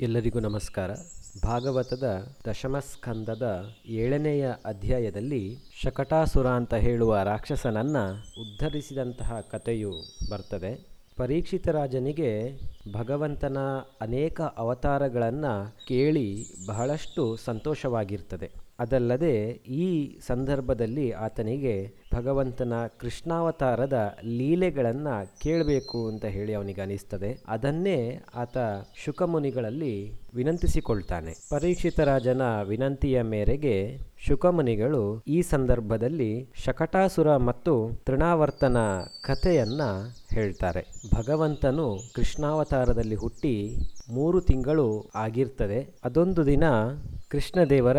ಎಲ್ಲರಿಗೂ ನಮಸ್ಕಾರ. ಭಾಗವತದ ದಶಮಸ್ಕಂದದ ಏಳನೆಯ ಅಧ್ಯಾಯದಲ್ಲಿ ಶಕಟಾಸುರ ಅಂತ ಹೇಳುವ ರಾಕ್ಷಸನನ್ನು ಉದ್ಧರಿಸಿದಂತಹ ಕಥೆಯು ಬರ್ತದೆ. ಪರೀಕ್ಷಿತ ರಾಜನಿಗೆ ಭಗವಂತನ ಅನೇಕ ಅವತಾರಗಳನ್ನು ಕೇಳಿ ಬಹಳಷ್ಟು ಸಂತೋಷವಾಗಿರ್ತದೆ. ಅದಲ್ಲದೆ ಈ ಸಂದರ್ಭದಲ್ಲಿ ಆತನಿಗೆ ಭಗವಂತನ ಕೃಷ್ಣಾವತಾರದ ಲೀಲೆಗಳನ್ನು ಕೇಳಬೇಕು ಅಂತ ಹೇಳಿ ಅವನಿಗೆ ಅನಿಸ್ತದೆ. ಅದನ್ನೇ ಆತ ಶುಕಮುನಿಗಳಲ್ಲಿ ವಿನಂತಿಸಿಕೊಳ್ತಾನೆ. ಪರೀಕ್ಷಿತ ರಾಜನ ವಿನಂತಿಯ ಮೇರೆಗೆ ಶುಕಮುನಿಗಳು ಈ ಸಂದರ್ಭದಲ್ಲಿ ಶಕಟಾಸುರ ಮತ್ತು ತೃಣಾವರ್ತನ ಕಥೆಯನ್ನ ಹೇಳ್ತಾರೆ. ಭಗವಂತನು ಕೃಷ್ಣಾವತಾರದಲ್ಲಿ ಹುಟ್ಟಿ ಮೂರು ತಿಂಗಳು ಆಗಿರ್ತದೆ. ಅದೊಂದು ದಿನ ಕೃಷ್ಣದೇವರ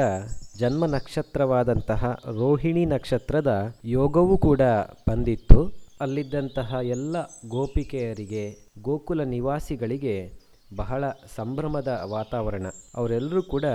ಜನ್ಮ ನಕ್ಷತ್ರವಾದಂತಹ ರೋಹಿಣಿ ನಕ್ಷತ್ರದ ಯೋಗವೂ ಕೂಡ ಬಂದಿತ್ತು. ಅಲ್ಲಿದ್ದಂತಹ ಎಲ್ಲ ಗೋಪಿಕೆಯರಿಗೆ, ಗೋಕುಲ ನಿವಾಸಿಗಳಿಗೆ ಬಹಳ ಸಂಭ್ರಮದ ವಾತಾವರಣ. ಅವರೆಲ್ಲರೂ ಕೂಡ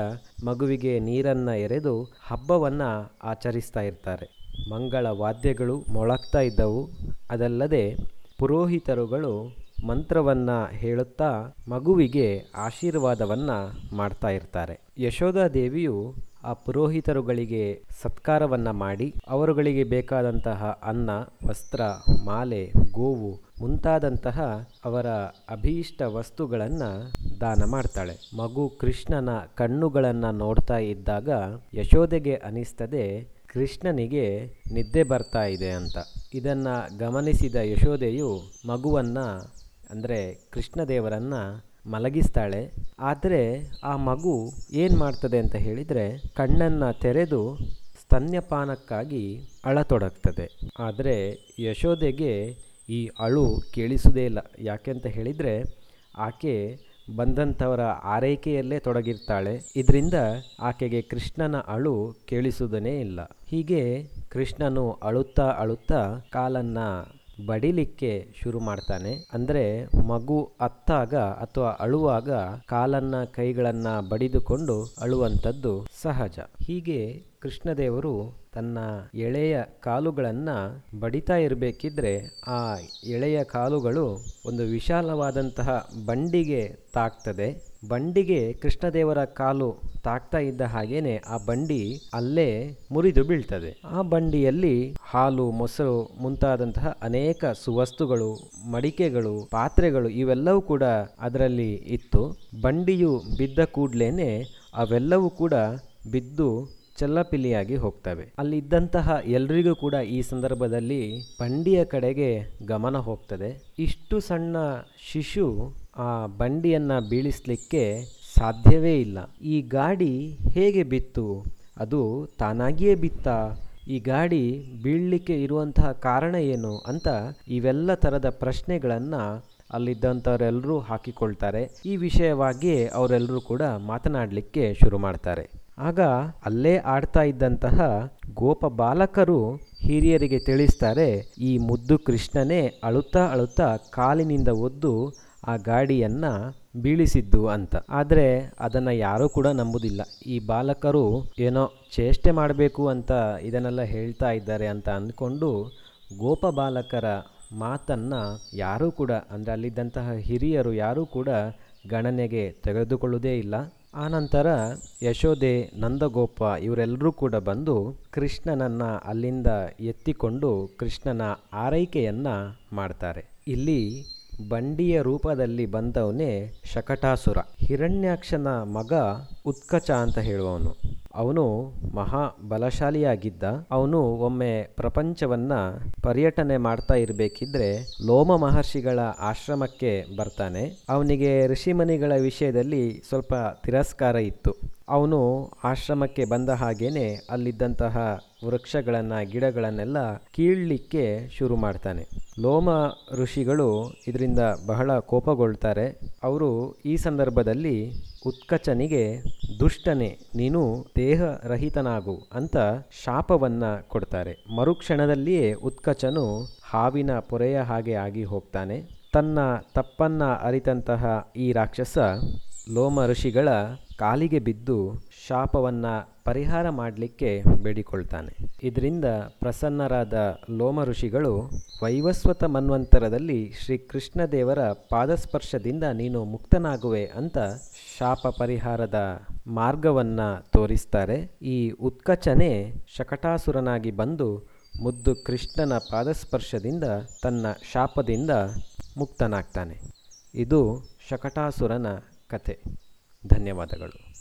ಮಗುವಿಗೆ ನೀರನ್ನು ಎರೆದು ಹಬ್ಬವನ್ನು ಆಚರಿಸ್ತಾ ಇರ್ತಾರೆ. ಮಂಗಳ ವಾದ್ಯಗಳು ಮೊಳಗ್ತಾ ಇದ್ದವು. ಅದಲ್ಲದೆ ಪುರೋಹಿತರುಗಳು ಮಂತ್ರವನ್ನು ಹೇಳುತ್ತಾ ಮಗುವಿಗೆ ಆಶೀರ್ವಾದವನ್ನು ಮಾಡ್ತಾ ಇರ್ತಾರೆ. ಯಶೋಧಾ ದೇವಿಯು ಆ ಪುರೋಹಿತರುಗಳಿಗೆ ಸತ್ಕಾರವನ್ನು ಮಾಡಿ, ಅವರುಗಳಿಗೆ ಬೇಕಾದಂತಹ ಅನ್ನ, ವಸ್ತ್ರ, ಮಾಲೆ, ಗೋವು ಮುಂತಾದಂತಹ ಅವರ ಅಭೀಷ್ಟ ವಸ್ತುಗಳನ್ನು ದಾನ ಮಾಡ್ತಾಳೆ. ಮಗು ಕೃಷ್ಣನ ಕಣ್ಣುಗಳನ್ನು ನೋಡ್ತಾ ಇದ್ದಾಗ ಯಶೋದೆಗೆ ಅನಿಸ್ತದೆ, ಕೃಷ್ಣನಿಗೆ ನಿದ್ದೆ ಬರ್ತಾ ಇದೆ ಅಂತ. ಇದನ್ನು ಗಮನಿಸಿದ ಯಶೋದೆಯು ಮಗುವನ್ನು ಅಂದರೆ ಕೃಷ್ಣದೇವರನ್ನು ಮಲಗಿಸ್ತಾಳೆ. ಆದರೆ ಆ ಮಗು ಏನು ಮಾಡ್ತದೆ ಅಂತ ಹೇಳಿದರೆ ಕಣ್ಣನ್ನು ತೆರೆದು ಸ್ತನ್ಯಪಾನಕ್ಕಾಗಿ ಅಳತೊಡಗ್ತದೆ. ಆದರೆ ಯಶೋದೆಗೆ ಈ ಅಳು ಕೇಳಿಸುವುದೇ ಇಲ್ಲ. ಯಾಕೆಂತ ಹೇಳಿದರೆ ಆಕೆ ಬಂದಂಥವರ ಆರೈಕೆಯಲ್ಲೇ ತೊಡಗಿರ್ತಾಳೆ. ಇದರಿಂದ ಆಕೆಗೆ ಕೃಷ್ಣನ ಅಳು ಕೇಳಿಸುವುದನೇ ಇಲ್ಲ. ಹೀಗೆ ಕೃಷ್ಣನು ಅಳುತ್ತಾ ಅಳುತ್ತಾ ಕಾಲನ್ನು ಬಡಿಲಿಕ್ಕೆ ಶುರು ಮಾಡ್ತಾನೆ. ಅಂದರೆ ಮಗು ಅತ್ತಾಗ ಅಥವಾ ಅಳುವಾಗ ಕಾಲನ್ನ ಕೈಗಳನ್ನ ಬಡಿದುಕೊಂಡು ಅಳುವಂಥದ್ದು ಸಹಜ. ಹೀಗೆ ಕೃಷ್ಣದೇವರು ತನ್ನ ಎಳೆಯ ಕಾಲುಗಳನ್ನು ಬಡಿತಾ ಇರಬೇಕಿದ್ರೆ ಆ ಎಳೆಯ ಕಾಲುಗಳು ಒಂದು ವಿಶಾಲವಾದಂತಹ ಬಂಡಿಗೆ ತಾಕ್ತದೆ ಬಂಡಿಗೆ ಕೃಷ್ಣದೇವರ ಕಾಲು ತಾಕ್ತಾ ಇದ್ದ ಹಾಗೇನೆ ಆ ಬಂಡಿ ಅಲ್ಲೇ ಮುರಿದು ಬೀಳ್ತದೆ. ಆ ಬಂಡಿಯಲ್ಲಿ ಹಾಲು, ಮೊಸರು ಮುಂತಾದಂತಹ ಅನೇಕ ಸುವಸ್ತುಗಳು, ಮಡಿಕೆಗಳು, ಪಾತ್ರೆಗಳು ಇವೆಲ್ಲವೂ ಕೂಡ ಅದರಲ್ಲಿ ಇತ್ತು. ಬಂಡಿಯು ಬಿದ್ದ ಕೂಡ್ಲೇನೆ ಅವೆಲ್ಲವೂ ಕೂಡ ಬಿದ್ದು ಚಲ್ಲಪಿಲ್ಲಿಯಾಗಿ ಹೋಗ್ತವೆ. ಅಲ್ಲಿದ್ದಂತಹ ಎಲ್ರಿಗೂ ಕೂಡ ಈ ಸಂದರ್ಭದಲ್ಲಿ ಬಂಡಿಯ ಕಡೆಗೆ ಗಮನ ಹೋಗ್ತದೆ. ಇಷ್ಟು ಸಣ್ಣ ಶಿಶು ಆ ಬಂಡಿಯನ್ನು ಬೀಳಿಸಲಿಕ್ಕೆ ಸಾಧ್ಯವೇ ಇಲ್ಲ. ಈ ಗಾಡಿ ಹೇಗೆ ಬಿತ್ತು? ಅದು ತಾನಾಗಿಯೇ ಬಿತ್ತ. ಈ ಗಾಡಿ ಬೀಳಲಿಕ್ಕೆ ಇರುವಂತಹ ಕಾರಣ ಏನು ಅಂತ ಇವೆಲ್ಲ ಥರದ ಪ್ರಶ್ನೆಗಳನ್ನು ಅಲ್ಲಿದ್ದಂಥವರೆಲ್ಲರೂ ಹಾಕಿಕೊಳ್ತಾರೆ. ಈ ವಿಷಯವಾಗಿ ಅವರೆಲ್ಲರೂ ಕೂಡ ಮಾತನಾಡಲಿಕ್ಕೆ ಶುರು ಮಾಡ್ತಾರೆ. ಆಗ ಅಲ್ಲೇ ಆಡ್ತಾ ಇದ್ದಂತಹ ಗೋಪ ಬಾಲಕರು ಹಿರಿಯರಿಗೆ ತಿಳಿಸ್ತಾರೆ, ಈ ಮುದ್ದು ಕೃಷ್ಣನೇ ಅಳುತ್ತಾ ಅಳುತ್ತಾ ಕಾಲಿನಿಂದ ಒದ್ದು ಆ ಗಾಡಿಯನ್ನ ಬೀಳಿಸಿದ್ದು ಅಂತ. ಆದರೆ ಅದನ್ನು ಯಾರೂ ಕೂಡ ನಂಬುದಿಲ್ಲ. ಈ ಬಾಲಕರು ಏನೋ ಚೇಷ್ಟೆ ಮಾಡಬೇಕು ಅಂತ ಇದನ್ನೆಲ್ಲ ಹೇಳ್ತಾ ಇದ್ದಾರೆ ಅಂತ ಅಂದ್ಕೊಂಡು ಗೋಪ ಬಾಲಕರ ಮಾತನ್ನು ಯಾರೂ ಕೂಡ, ಅಂದರೆ ಅಲ್ಲಿದ್ದಂತಹ ಹಿರಿಯರು ಯಾರೂ ಕೂಡ ಗಣನೆಗೆ ತೆಗೆದುಕೊಳ್ಳುವುದೇ ಇಲ್ಲ. ಆನಂತರ ಯಶೋದೆ ನಂದಗೋಪ ಇವರೆಲ್ಲರೂ ಕೂಡ ಬಂದು ಕೃಷ್ಣನನ್ನು ಅಲ್ಲಿಂದ ಎತ್ತಿಕೊಂಡು ಕೃಷ್ಣನ ಆರೈಕೆಯನ್ನು ಮಾಡ್ತಾರೆ. ಇಲ್ಲಿ ಬಂಡಿಯ ರೂಪದಲ್ಲಿ ಬಂದವನೇ ಶಕಟಾಸುರ. ಹಿರಣ್ಯಾಕ್ಷನ ಮಗ ಉತ್ಕಚ ಅಂತ ಹೇಳುವವನು. ಅವನು ಮಹಾ ಬಲಶಾಲಿಯಾಗಿದ್ದ. ಅವನು ಒಮ್ಮೆ ಪ್ರಪಂಚವನ್ನ ಪರ್ಯಟನೆ ಮಾಡ್ತಾ ಇರಬೇಕಿದ್ರೆ ಲೋಮ ಮಹರ್ಷಿಗಳ ಆಶ್ರಮಕ್ಕೆ ಬರ್ತಾನೆ. ಅವನಿಗೆ ಋಷಿಮನಿಗಳ ವಿಷಯದಲ್ಲಿ ಸ್ವಲ್ಪ ತಿರಸ್ಕಾರ ಇತ್ತು. ಅವನು ಆಶ್ರಮಕ್ಕೆ ಬಂದ ಹಾಗೇನೆ ಅಲ್ಲಿದ್ದಂತಹ ವೃಕ್ಷಗಳನ್ನು ಗಿಡಗಳನ್ನೆಲ್ಲ ಕೀಳಲಿಕ್ಕೆ ಶುರು ಮಾಡ್ತಾನೆ. ಲೋಮ ಋಷಿಗಳು ಇದರಿಂದ ಬಹಳ ಕೋಪಗೊಳ್ತಾರೆ. ಅವರು ಈ ಸಂದರ್ಭದಲ್ಲಿ ಉತ್ಕಚನಿಗೆ, ದುಷ್ಟನೆ, ನೀನು ದೇಹರಹಿತನಾಗು ಅಂತ ಶಾಪವನ್ನು ಕೊಡ್ತಾರೆ. ಮರುಕ್ಷಣದಲ್ಲಿಯೇ ಉತ್ಕಚನು ಹಾವಿನ ಪೊರೆಯ ಹಾಗೆ ಆಗಿ ಹೋಗ್ತಾನೆ. ತನ್ನ ತಪ್ಪನ್ನು ಅರಿತಂತಹ ಈ ರಾಕ್ಷಸ ಲೋಮ ಋಷಿಗಳ ಕಾಲಿಗೆ ಬಿದ್ದು ಶಾಪವನ್ನು ಪರಿಹಾರ ಮಾಡಲಿಕ್ಕೆ ಬೇಡಿಕೊಳ್ತಾನೆ. ಇದರಿಂದ ಪ್ರಸನ್ನರಾದ ಲೋಮ ಋಷಿಗಳು ವೈವಸ್ವತ ಮನ್ವಂತರದಲ್ಲಿ ಶ್ರೀಕೃಷ್ಣ ದೇವರ ಪಾದಸ್ಪರ್ಶದಿಂದ ನೀನು ಮುಕ್ತನಾಗುವೆ ಅಂತ ಶಾಪ ಪರಿಹಾರದ ಮಾರ್ಗವನ್ನು ತೋರಿಸ್ತಾರೆ. ಈ ಉತ್ಕಚನೆ ಶಕಟಾಸುರನಾಗಿ ಬಂದು ಮುದ್ದು ಕೃಷ್ಣನ ಪಾದಸ್ಪರ್ಶದಿಂದ ತನ್ನ ಶಾಪದಿಂದ ಮುಕ್ತನಾಗ್ತಾನೆ. ಇದು ಶಕಟಾಸುರನ ಕತೆ ಧನ್ಯವಾದಗಳು.